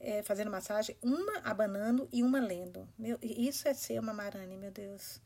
[SPEAKER 1] é, fazendo massagem, uma abanando e uma lendo. Meu, isso é ser uma marane, meu Deus.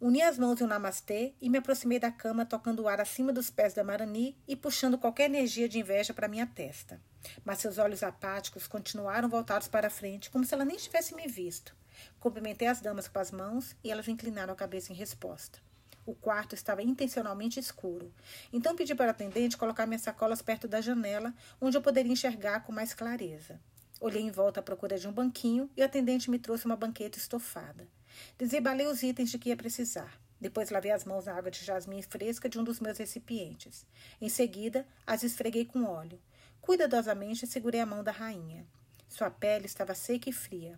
[SPEAKER 1] Uni as mãos em um namastê e me aproximei da cama, tocando o ar acima dos pés da Marani e puxando qualquer energia de inveja para minha testa. Mas seus olhos apáticos continuaram voltados para a frente, como se ela nem tivesse me visto. Cumprimentei as damas com as mãos e elas inclinaram a cabeça em resposta. O quarto estava intencionalmente escuro. Então pedi para o atendente colocar minhas sacolas perto da janela, onde eu poderia enxergar com mais clareza. Olhei em volta à procura de um banquinho e o atendente me trouxe uma banqueta estofada. Desembalei os itens de que ia precisar. Depois lavei as mãos na água de jasmim fresca de um dos meus recipientes. Em seguida, as esfreguei com óleo. Cuidadosamente segurei a mão da rainha. Sua pele estava seca e fria.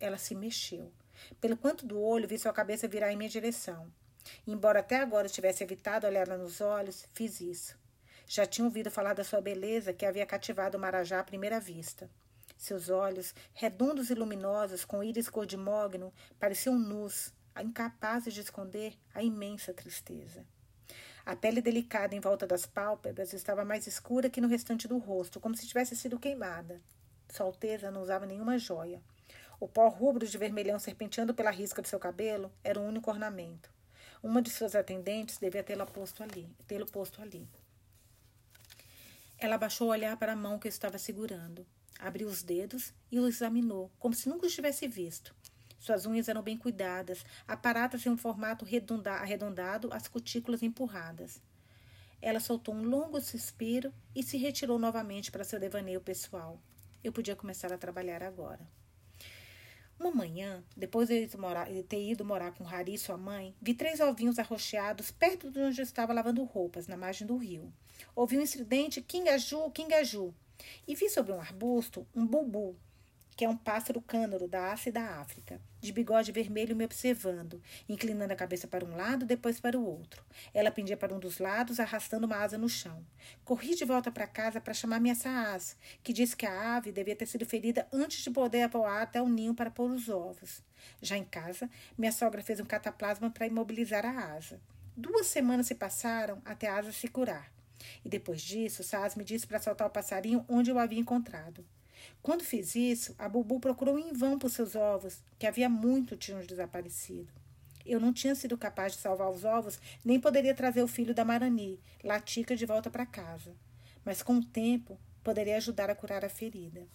[SPEAKER 1] Ela se mexeu. Pelo canto do olho, vi sua cabeça virar em minha direção. embora até agora tivesse evitado olhar-la nos olhos, fiz isso. Já tinha ouvido falar da sua beleza que havia cativado o Marajá à primeira vista. Seus olhos, redondos e luminosos, com íris cor de mogno, pareciam nus, incapazes de esconder a imensa tristeza. A pele delicada em volta das pálpebras estava mais escura que no restante do rosto, como se tivesse sido queimada. Sua Alteza não usava nenhuma joia. O pó rubro de vermelhão serpenteando pela risca de seu cabelo era o único ornamento. Uma de suas atendentes devia tê-lo posto ali, tê-lo posto ali. Ela baixou o olhar para a mão que estava segurando. Abriu os dedos e o examinou, como se nunca os tivesse visto. Suas unhas eram bem cuidadas, aparadas em um formato arredondado, as cutículas empurradas. Ela soltou um longo suspiro e se retirou novamente para seu devaneio pessoal. Eu podia começar a trabalhar agora. Uma manhã, depois de ter ido morar com Rari e sua mãe, vi três ovinhos arroxeados perto de onde eu estava lavando roupas, na margem do rio. Ouvi um estridente Kingaju, Kingaju, e vi sobre um arbusto um bubu, que é um pássaro cânaro da Ásia e da África, de bigode vermelho me observando, inclinando a cabeça para um lado, depois para o outro. Ela pendia para um dos lados, arrastando uma asa no chão. Corri de volta para casa para chamar minha saaz, que disse que a ave devia ter sido ferida antes de poder voar até o ninho para pôr os ovos. Já em casa, minha sogra fez um cataplasma para imobilizar a asa. Duas semanas se passaram até a asa se curar. E depois disso, Saaz me disse para soltar o passarinho onde eu havia encontrado. Quando fiz isso, a Bubu procurou em vão por seus ovos, que havia muito tinham desaparecido. Eu não tinha sido capaz de salvar os ovos, nem poderia trazer o filho da Marani, Latica, de volta para casa. Mas com o tempo, poderia ajudar a curar a ferida.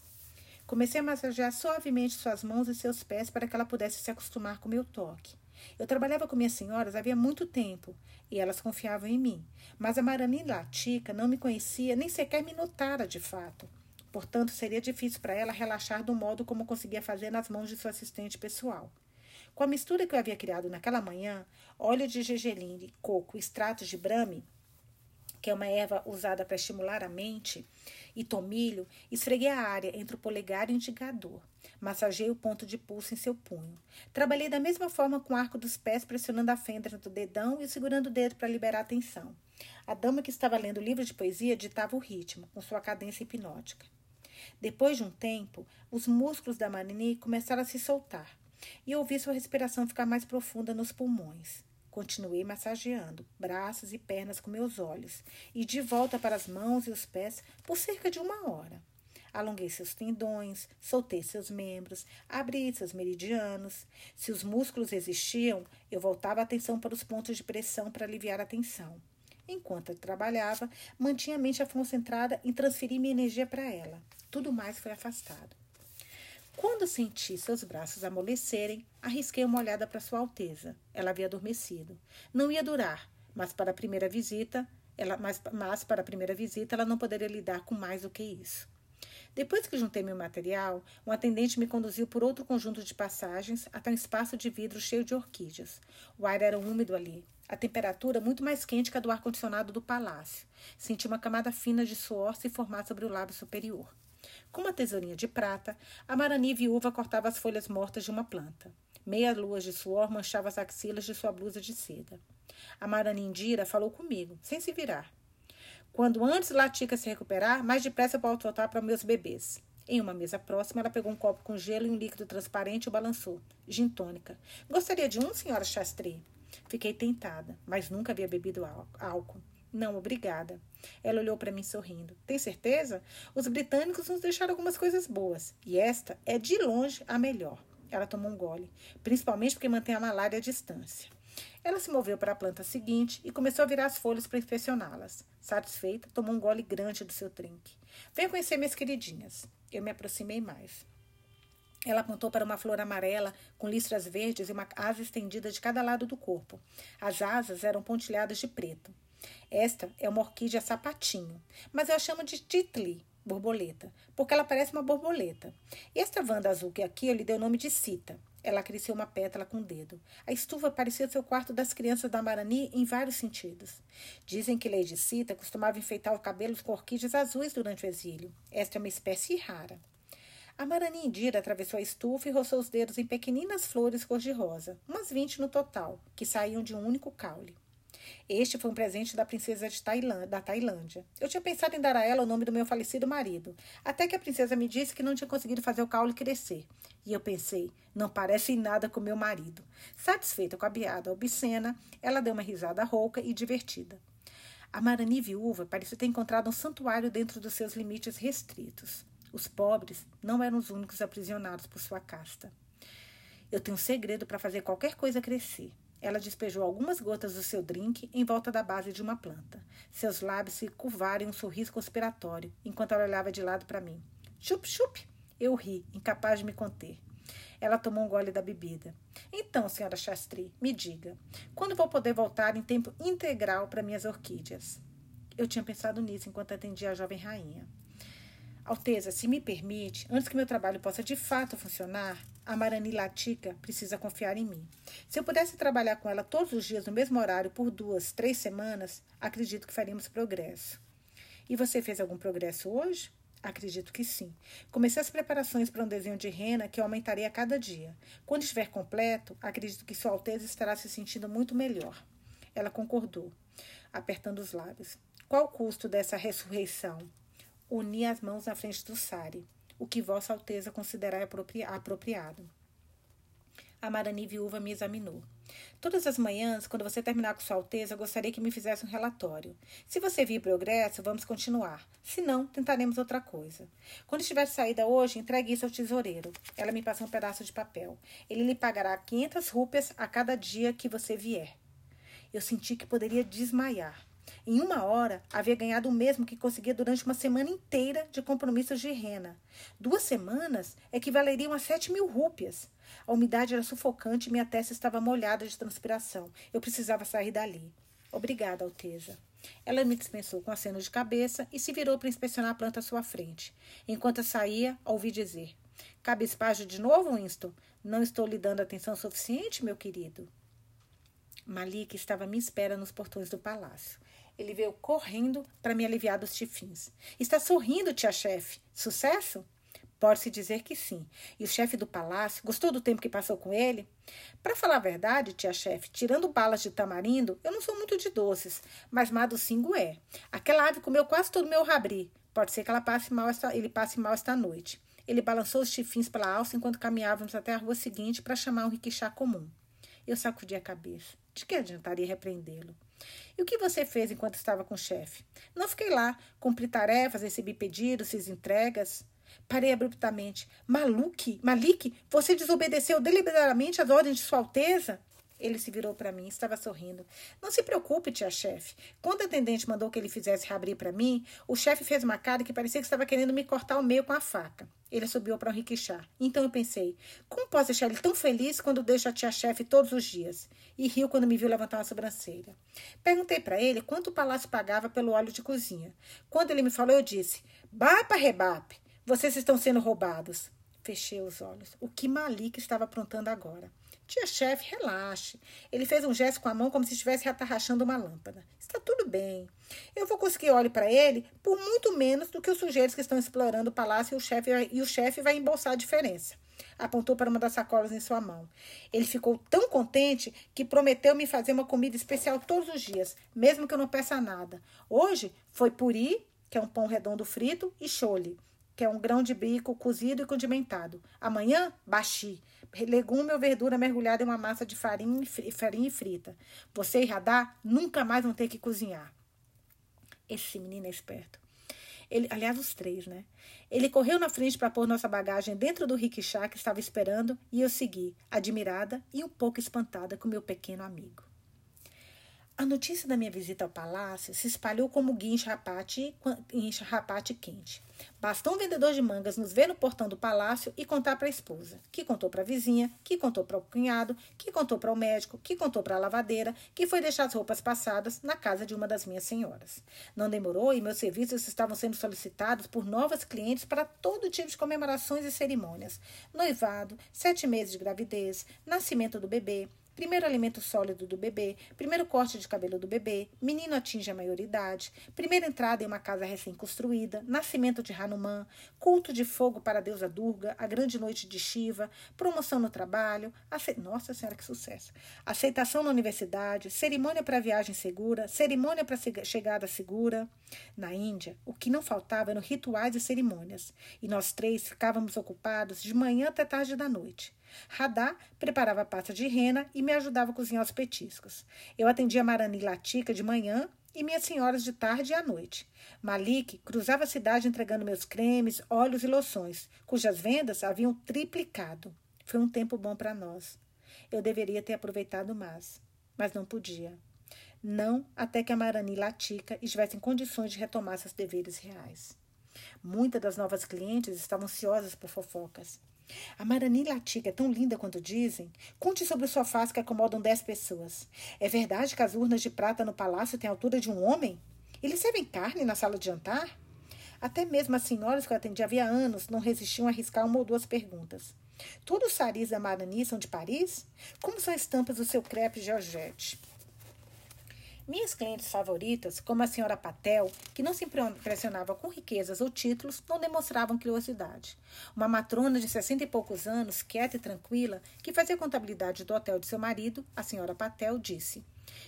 [SPEAKER 1] Comecei a massagear suavemente suas mãos e seus pés para que ela pudesse se acostumar com meu toque. Eu trabalhava com minhas senhoras havia muito tempo e elas confiavam em mim. Mas a Marani Latica não me conhecia, nem sequer me notara de fato. Portanto, seria difícil para ela relaxar do modo como conseguia fazer nas mãos de sua assistente pessoal. Com a mistura que eu havia criado naquela manhã, óleo de gergelim, coco, extratos de brame, que é uma erva usada para estimular a mente, e tomilho, esfreguei a área entre o polegar e o indicador. Massageei o ponto de pulso em seu punho. Trabalhei da mesma forma com o arco dos pés, pressionando a fenda do dedão e segurando o dedo para liberar a tensão. A dama que estava lendo o livro de poesia ditava o ritmo, com sua cadência hipnótica. Depois de um tempo, os músculos da Marini começaram a se soltar e ouvi sua respiração ficar mais profunda nos pulmões. Continuei massageando braços e pernas com meus olhos e de volta para as mãos e os pés por cerca de uma hora. Alonguei seus tendões, soltei seus membros, abri seus meridianos. Se os músculos existiam, eu voltava a atenção para os pontos de pressão para aliviar a tensão. Enquanto eu trabalhava, mantinha a mente concentrada em transferir minha energia para ela. Tudo mais foi afastado. Quando senti seus braços amolecerem, arrisquei uma olhada para Sua Alteza. Ela havia adormecido. Não ia durar, mas para a primeira visita, ela, mas, mas para a primeira visita ela não poderia lidar com mais do que isso. Depois que juntei meu material, um atendente me conduziu por outro conjunto de passagens até um espaço de vidro cheio de orquídeas. O ar era úmido ali, a temperatura muito mais quente que a do ar-condicionado do palácio. Senti uma camada fina de suor se formar sobre o lábio superior. Com uma tesourinha de prata, a Marani viúva cortava as folhas mortas de uma planta. Meia lua de suor manchava as axilas de sua blusa de seda. A Marani Indira falou comigo, sem se virar. Quando antes Latica se recuperar, mais depressa eu posso voltar para meus bebês. Em uma mesa próxima, ela pegou um copo com gelo e um líquido transparente e o balançou. Gin tônica. Gostaria de um, senhora Chastri? Fiquei tentada, mas nunca havia bebido álcool. Não, obrigada. Ela olhou para mim sorrindo. Tem certeza? Os britânicos nos deixaram algumas coisas boas. E esta é de longe a melhor. Ela tomou um gole, principalmente porque mantém a malária à distância. Ela se moveu para a planta seguinte e começou a virar as folhas para inspecioná-las. Satisfeita, tomou um gole grande do seu trinque. Venha conhecer minhas queridinhas. Eu me aproximei mais. Ela apontou para uma flor amarela com listras verdes e uma asa estendida de cada lado do corpo. As asas eram pontilhadas de preto. Esta é uma orquídea sapatinho, mas eu a chamo de titli, borboleta, porque ela parece uma borboleta. Esta vanda azul que aqui eu lhe dei o nome de cita. Ela cresceu uma pétala com o dedo. A estufa parecia o quarto das crianças da Marani em vários sentidos. Dizem que Lady Cita costumava enfeitar os cabelos com orquídeas azuis durante o exílio. Esta é uma espécie rara. A Marani Indira atravessou a estufa e roçou os dedos em pequeninas flores cor-de-rosa, umas vinte no total, que saíam de um único caule. Este foi um presente da princesa Tailândia, da Tailândia. Eu tinha pensado em dar a ela o nome do meu falecido marido, até que a princesa me disse que não tinha conseguido fazer o caule crescer. E eu pensei, não parece em nada com meu marido. Satisfeita com a piada obscena, ela deu uma risada rouca e divertida. A Marani viúva parecia ter encontrado um santuário dentro dos seus limites restritos. Os pobres não eram os únicos aprisionados por sua casta. Eu tenho um segredo para fazer qualquer coisa crescer. Ela despejou algumas gotas do seu drink em volta da base de uma planta. Seus lábios se curvaram em um sorriso conspiratório, enquanto ela olhava de lado para mim. Chup, chup! Eu ri, incapaz de me conter. Ela tomou um gole da bebida. Então, senhora Chastri, me diga, quando vou poder voltar em tempo integral para minhas orquídeas? Eu tinha pensado nisso enquanto atendia a jovem rainha. Alteza, se me permite, antes que meu trabalho possa de fato funcionar, a Marani Latica precisa confiar em mim. Se eu pudesse trabalhar com ela todos os dias no mesmo horário por duas, três semanas, acredito que faríamos progresso. E você fez algum progresso hoje? Acredito que sim. Comecei as preparações para um desenho de rena que eu aumentarei a cada dia. Quando estiver completo, acredito que Sua Alteza estará se sentindo muito melhor. Ela concordou, apertando os lábios. Qual o custo dessa ressurreição? Unir as mãos na frente do Sari o que Vossa Alteza considerar apropriado. A Marani viúva me examinou. Todas as manhãs, quando você terminar com Sua Alteza, gostaria que me fizesse um relatório. Se você vir progresso, vamos continuar. Se não, tentaremos outra coisa. Quando estiver saída hoje, entregue isso ao tesoureiro. Ela me passou um pedaço de papel. Ele lhe pagará 500 rúpias a cada dia que você vier. Eu senti que poderia desmaiar. Em uma hora, havia ganhado o mesmo que conseguia durante uma semana inteira de compromissos de rena. Duas semanas equivaleriam a sete mil rúpias. A umidade era sufocante e minha testa estava molhada de transpiração. Eu precisava sair dali. Obrigada, Alteza. Ela me dispensou com aceno de cabeça e se virou para inspecionar a planta à sua frente. Enquanto eu saía, ouvi dizer: Cabisbaixo de novo, Winston? Não estou lhe dando atenção suficiente, meu querido? Malik estava à minha espera nos portões do palácio. Ele veio correndo para me aliviar dos chifins. Está sorrindo, tia-chefe. Sucesso? Pode-se dizer que sim. E o chefe do palácio gostou do tempo que passou com ele? Para falar a verdade, tia-chefe, tirando balas de tamarindo, eu não sou muito de doces, mas Maducingo é. Aquela ave comeu quase todo o meu rabri. Pode ser que ela passe mal esta, ele passe mal esta noite. Ele balançou os chifins pela alça enquanto caminhávamos até a rua seguinte para chamar um riquixá comum. Eu sacudi a cabeça. De que adiantaria repreendê-lo? E o que você fez enquanto estava com o chefe? Não fiquei lá, cumpri tarefas, recebi pedidos, fiz entregas. Parei abruptamente. Maluque, Malik, você desobedeceu deliberadamente às ordens de Sua Alteza? Ele se virou para mim, estava sorrindo. Não se preocupe, tia-chefe. Quando a atendente mandou que ele fizesse reabrir para mim, o chefe fez uma cara que parecia que estava querendo me cortar o meio com a faca. Ele subiu para o riquixá. Então eu pensei, como posso deixar ele tão feliz quando deixo a tia-chefe todos os dias? E riu quando me viu levantar uma sobrancelha. Perguntei para ele quanto o palácio pagava pelo óleo de cozinha. Quando ele me falou, eu disse, bapa rebape, vocês estão sendo roubados. Fechei os olhos. O que Malik estava aprontando agora? Tia-chefe, relaxe. Ele fez um gesto com a mão como se estivesse atarrachando uma lâmpada. Está tudo bem. Eu vou conseguir óleo para ele por muito menos do que os sujeitos que estão explorando o palácio e o chefe, e o chefe vai embolsar a diferença. Apontou para uma das sacolas em sua mão. Ele ficou tão contente que prometeu me fazer uma comida especial todos os dias, mesmo que eu não peça nada. Hoje foi puri, que é um pão redondo frito, e chole, que é um grão de bico cozido e condimentado. Amanhã, baxi, legume ou verdura mergulhada em uma massa de farinha e, farinha frita. Você e Radar nunca mais vão ter que cozinhar. Esse menino é esperto. Ele, aliás, os três, né? Ele correu na frente para pôr nossa bagagem dentro do rickshaw que estava esperando e eu segui, admirada e um pouco espantada com meu pequeno amigo. A notícia da minha visita ao palácio se espalhou como em rapate quente. Bastou um vendedor de mangas nos ver no portão do palácio e contar para a esposa, que contou para a vizinha, que contou para o cunhado, que contou para o médico, que contou para a lavadeira, que foi deixar as roupas passadas na casa de uma das minhas senhoras. Não demorou e meus serviços estavam sendo solicitados por novas clientes para todo tipo de comemorações e cerimônias: noivado, sete meses de gravidez, nascimento do bebê, primeiro alimento sólido do bebê, primeiro corte de cabelo do bebê, menino atinge a maioridade, primeira entrada em uma casa recém-construída, nascimento de Hanuman, culto de fogo para a deusa Durga, a grande noite de Shiva, promoção no trabalho, ace... nossa senhora que sucesso, aceitação na universidade, cerimônia para viagem segura, cerimônia para chegada segura. Na Índia, o que não faltava eram rituais e cerimônias, e nós três ficávamos ocupados de manhã até tarde da noite. Radá preparava pasta de rena e me ajudava a cozinhar os petiscos. Eu atendia Marani Latica de manhã e minhas senhoras de tarde e à noite. Malik cruzava a cidade entregando meus cremes, óleos e loções, cujas vendas haviam triplicado. Foi um tempo bom para nós. Eu deveria ter aproveitado mais. mas não podia. Não até que a Marani Latica estivesse em condições de retomar seus deveres reais. Muitas das novas clientes estavam ansiosas por fofocas. A Marani Latica é tão linda quanto dizem. Conte sobre os sofás que acomodam dez pessoas. É verdade que as urnas de prata no palácio têm a altura de um homem? Eles servem carne na sala de jantar? Até mesmo as senhoras que eu atendi havia anos não resistiam a arriscar uma ou duas perguntas. Todos os saris da Marani são de Paris? Como são as estampas do seu crepe Georgette? Minhas clientes favoritas, como a senhora Patel, que não se impressionava com riquezas ou títulos, não demonstravam curiosidade. Uma matrona de sessenta e poucos anos, quieta e tranquila, que fazia contabilidade do hotel de seu marido, a senhora Patel, disse: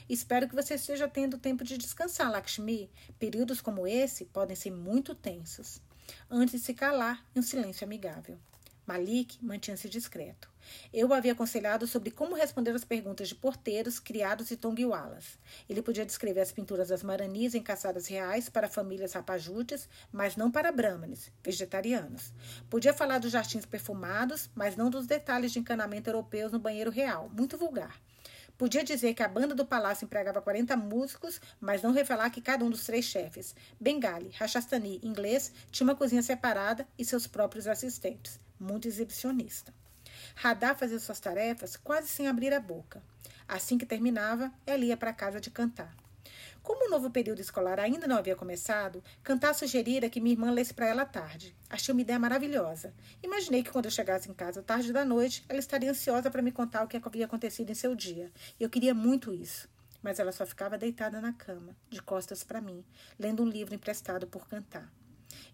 [SPEAKER 1] Espero que você esteja tendo tempo de descansar, Lakshmi. Períodos como esse podem ser muito tensos. Antes de se calar, em um silêncio amigável. Malik mantinha-se discreto. Eu o havia aconselhado sobre como responder às perguntas de porteiros, criados e tonguiwalas. Ele podia descrever as pinturas das maranis em caçadas reais para famílias rapajutes, mas não para brahmanes, vegetarianos. Podia falar dos jardins perfumados, mas não dos detalhes de encanamento europeus no banheiro real, muito vulgar. Podia dizer que a banda do palácio empregava 40 músicos, mas não revelar que cada um dos três chefes, Bengali, Rajasthani e inglês, tinha uma cozinha separada e seus próprios assistentes muito exibicionista. Radar fazia suas tarefas quase sem abrir a boca. Assim que terminava, ela ia para casa de cantar. Como o novo período escolar ainda não havia começado, Cantar sugerira que minha irmã lesse para ela tarde. Achei uma ideia maravilhosa. Imaginei que quando eu chegasse em casa tarde da noite, ela estaria ansiosa para me contar o que havia acontecido em seu dia. Eu queria muito isso. Mas ela só ficava deitada na cama, de costas para mim, lendo um livro emprestado por Cantar.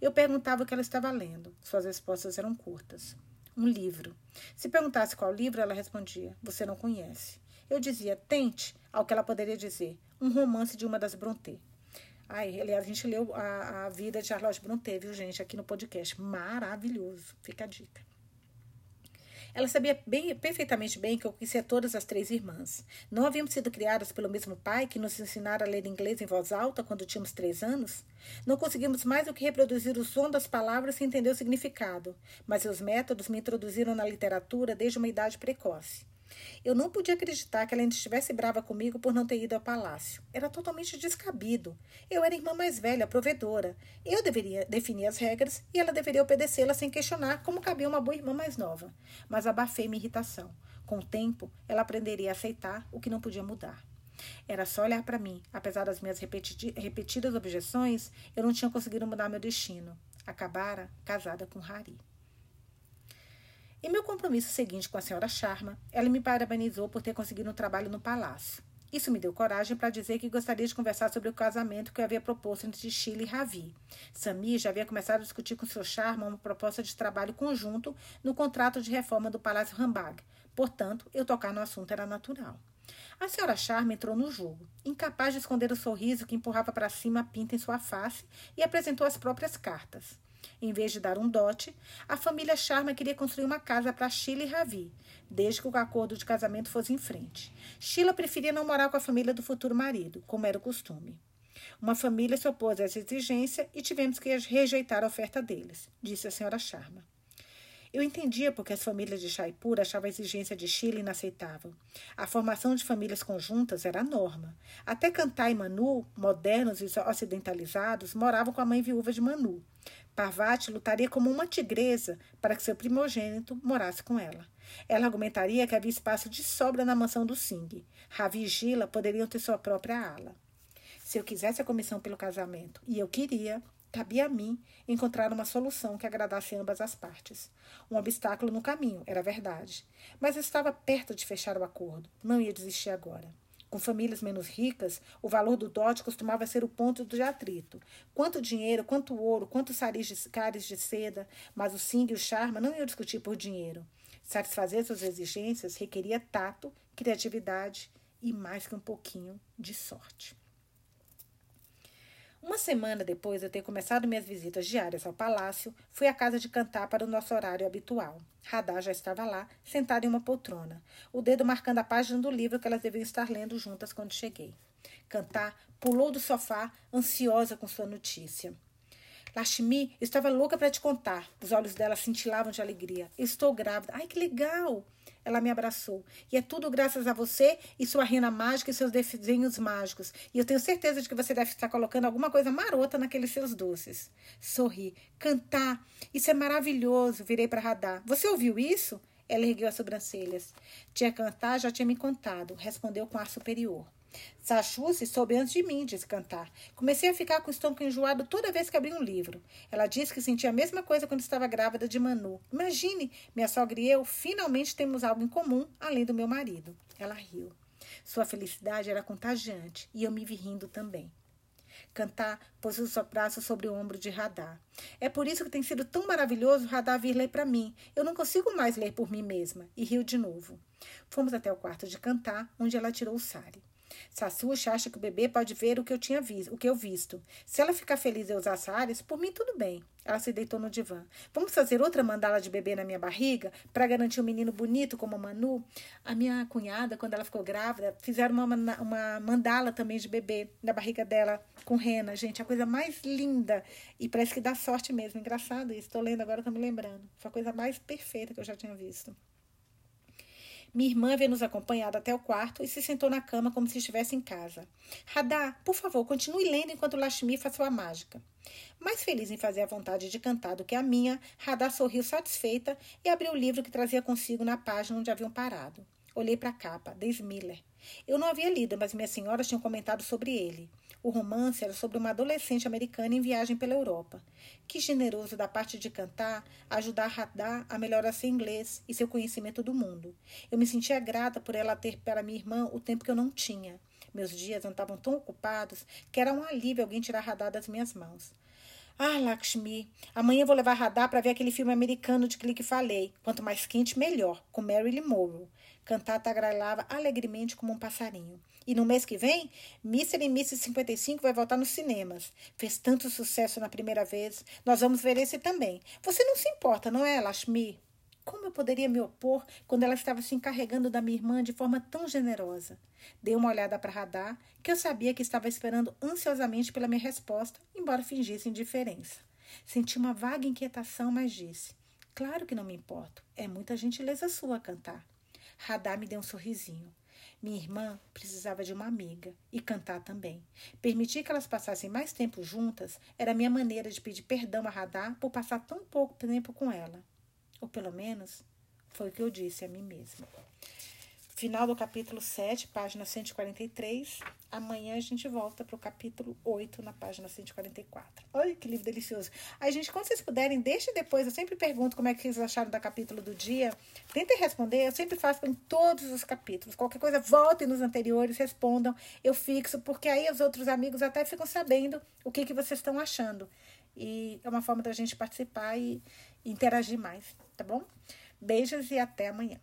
[SPEAKER 1] Eu perguntava o que ela estava lendo. Suas respostas eram curtas. Um livro. Se perguntasse qual livro, ela respondia: Você não conhece. Eu dizia: Tente, ao que ela poderia dizer: Um romance de uma das Brontë. Ai, aliás, a gente leu a, a vida de Charlotte Brontë, viu, gente, aqui no podcast. Maravilhoso. Fica a dica. Ela sabia bem, perfeitamente bem que eu conhecia todas as três irmãs. Não havíamos sido criadas pelo mesmo pai que nos ensinara a ler inglês em voz alta quando tínhamos três anos? Não conseguimos mais do que reproduzir o som das palavras sem entender o significado, mas seus métodos me introduziram na literatura desde uma idade precoce. Eu não podia acreditar que ela ainda estivesse brava comigo por não ter ido ao palácio. Era totalmente descabido. Eu era irmã mais velha, provedora. Eu deveria definir as regras e ela deveria obedecê-las sem questionar, como cabia uma boa irmã mais nova. Mas abafei minha irritação. Com o tempo, ela aprenderia a aceitar o que não podia mudar. Era só olhar para mim. Apesar das minhas repetidas objeções, eu não tinha conseguido mudar meu destino. Acabara casada com Hari. Em meu compromisso seguinte com a senhora Sharma, ela me parabenizou por ter conseguido um trabalho no palácio. Isso me deu coragem para dizer que gostaria de conversar sobre o casamento que eu havia proposto entre Sheila e Ravi. Sami já havia começado a discutir com seu Sharma uma proposta de trabalho conjunto no contrato de reforma do Palácio Rambag. Portanto, eu tocar no assunto era natural. A senhora Sharma entrou no jogo, incapaz de esconder o sorriso que empurrava para cima a pinta em sua face, e apresentou as próprias cartas. Em vez de dar um dote, a família Sharma queria construir uma casa para Sheila e Ravi, desde que o acordo de casamento fosse em frente. Sheila preferia não morar com a família do futuro marido, como era o costume. Uma família se opôs a essa exigência e tivemos que rejeitar a oferta deles, disse a senhora Sharma. Eu entendia porque as famílias de Jaipur achavam a exigência de Chile inaceitável. A formação de famílias conjuntas era a norma. Até Cantai e Manu, modernos e ocidentalizados, moravam com a mãe viúva de Manu. Parvati lutaria como uma tigresa para que seu primogênito morasse com ela. Ela argumentaria que havia espaço de sobra na mansão do Singh. Ravi e Gila poderiam ter sua própria ala. Se eu quisesse a comissão pelo casamento, e eu queria, Cabia a mim encontrar uma solução que agradasse ambas as partes. Um obstáculo no caminho, era verdade. Mas estava perto de fechar o acordo. Não ia desistir agora. Com famílias menos ricas, o valor do dote costumava ser o ponto de atrito. Quanto dinheiro, quanto ouro, quantos saris de, de seda, mas o Singh e o Sharma não iam discutir por dinheiro. Satisfazer suas exigências requeria tato, criatividade e mais que um pouquinho de sorte. Uma semana depois de eu ter começado minhas visitas diárias ao palácio, fui à casa de cantar para o nosso horário habitual. Radar já estava lá, sentada em uma poltrona, o dedo marcando a página do livro que elas deviam estar lendo juntas quando cheguei. Cantar pulou do sofá, ansiosa com sua notícia. Lashmi, estava louca para te contar. Os olhos dela cintilavam de alegria. Estou grávida. Ai, que legal! Ela me abraçou. E é tudo graças a você e sua rena mágica e seus desenhos mágicos. E eu tenho certeza de que você deve estar colocando alguma coisa marota naqueles seus doces. Sorri. Cantar. Isso é maravilhoso. Virei para Radar. Você ouviu isso? Ela ergueu as sobrancelhas. Tia Cantar já tinha me contado. Respondeu com ar superior. Sachuce soube antes de mim, disse cantar. Comecei a ficar com o estômago enjoado toda vez que abri um livro. Ela disse que sentia a mesma coisa quando estava grávida de Manu. Imagine, minha sogra e eu finalmente temos algo em comum, além do meu marido. Ela riu. Sua felicidade era contagiante e eu me vi rindo também. Cantar pôs o seu braço sobre o ombro de Radar. É por isso que tem sido tão maravilhoso Radar vir ler para mim. Eu não consigo mais ler por mim mesma. E riu de novo. Fomos até o quarto de Cantar, onde ela tirou o sari. Sassucha acha que o bebê pode ver o que eu tinha visto, o que eu visto. Se ela ficar feliz em usar sares, por mim tudo bem. Ela se deitou no divã. Vamos fazer outra mandala de bebê na minha barriga para garantir um menino bonito como a Manu? A minha cunhada, quando ela ficou grávida, fizeram uma, uma mandala também de bebê na barriga dela com rena. Gente, a coisa mais linda. E parece que dá sorte mesmo. Engraçado isso. Estou lendo agora, estou me lembrando. Foi a coisa mais perfeita que eu já tinha visto. Minha irmã veio nos acompanhado até o quarto e se sentou na cama como se estivesse em casa. Radá, por favor, continue lendo enquanto Lashmi faz sua mágica. Mais feliz em fazer a vontade de cantar do que a minha, Radá sorriu satisfeita e abriu o livro que trazia consigo na página onde haviam parado. Olhei para a capa, Des Miller. Eu não havia lido, mas minhas senhoras tinham comentado sobre ele. O romance era sobre uma adolescente americana em viagem pela Europa. Que generoso da parte de cantar ajudar Radar a melhorar seu inglês e seu conhecimento do mundo. Eu me sentia grata por ela ter para minha irmã o tempo que eu não tinha. Meus dias andavam tão ocupados que era um alívio alguém tirar Radar das minhas mãos. Ah, Lakshmi, amanhã vou levar Radar para ver aquele filme americano de que falei. Quanto mais quente, melhor, com Marilyn Monroe. Cantar tagralava alegremente como um passarinho. E no mês que vem, Mr. e Mrs. 55 vai voltar nos cinemas. Fez tanto sucesso na primeira vez. Nós vamos ver esse também. Você não se importa, não é, Lashmi? Como eu poderia me opor quando ela estava se encarregando da minha irmã de forma tão generosa? Dei uma olhada para Radar, que eu sabia que estava esperando ansiosamente pela minha resposta, embora fingisse indiferença. Senti uma vaga inquietação, mas disse: Claro que não me importo. É muita gentileza sua cantar. Radar me deu um sorrisinho. Minha irmã precisava de uma amiga e cantar também. Permitir que elas passassem mais tempo juntas era minha maneira de pedir perdão a Radar por passar tão pouco tempo com ela. Ou pelo menos foi o que eu disse a mim mesma. Final do capítulo 7, página 143. Amanhã a gente volta para o capítulo 8, na página 144. Olha que livro delicioso. Aí, gente, quando vocês puderem, deixem depois. Eu sempre pergunto como é que vocês acharam da capítulo do dia. Tentem responder. Eu sempre faço em todos os capítulos. Qualquer coisa, voltem nos anteriores, respondam. Eu fixo, porque aí os outros amigos até ficam sabendo o que, que vocês estão achando. E é uma forma da gente participar e interagir mais, tá bom? Beijos e até amanhã.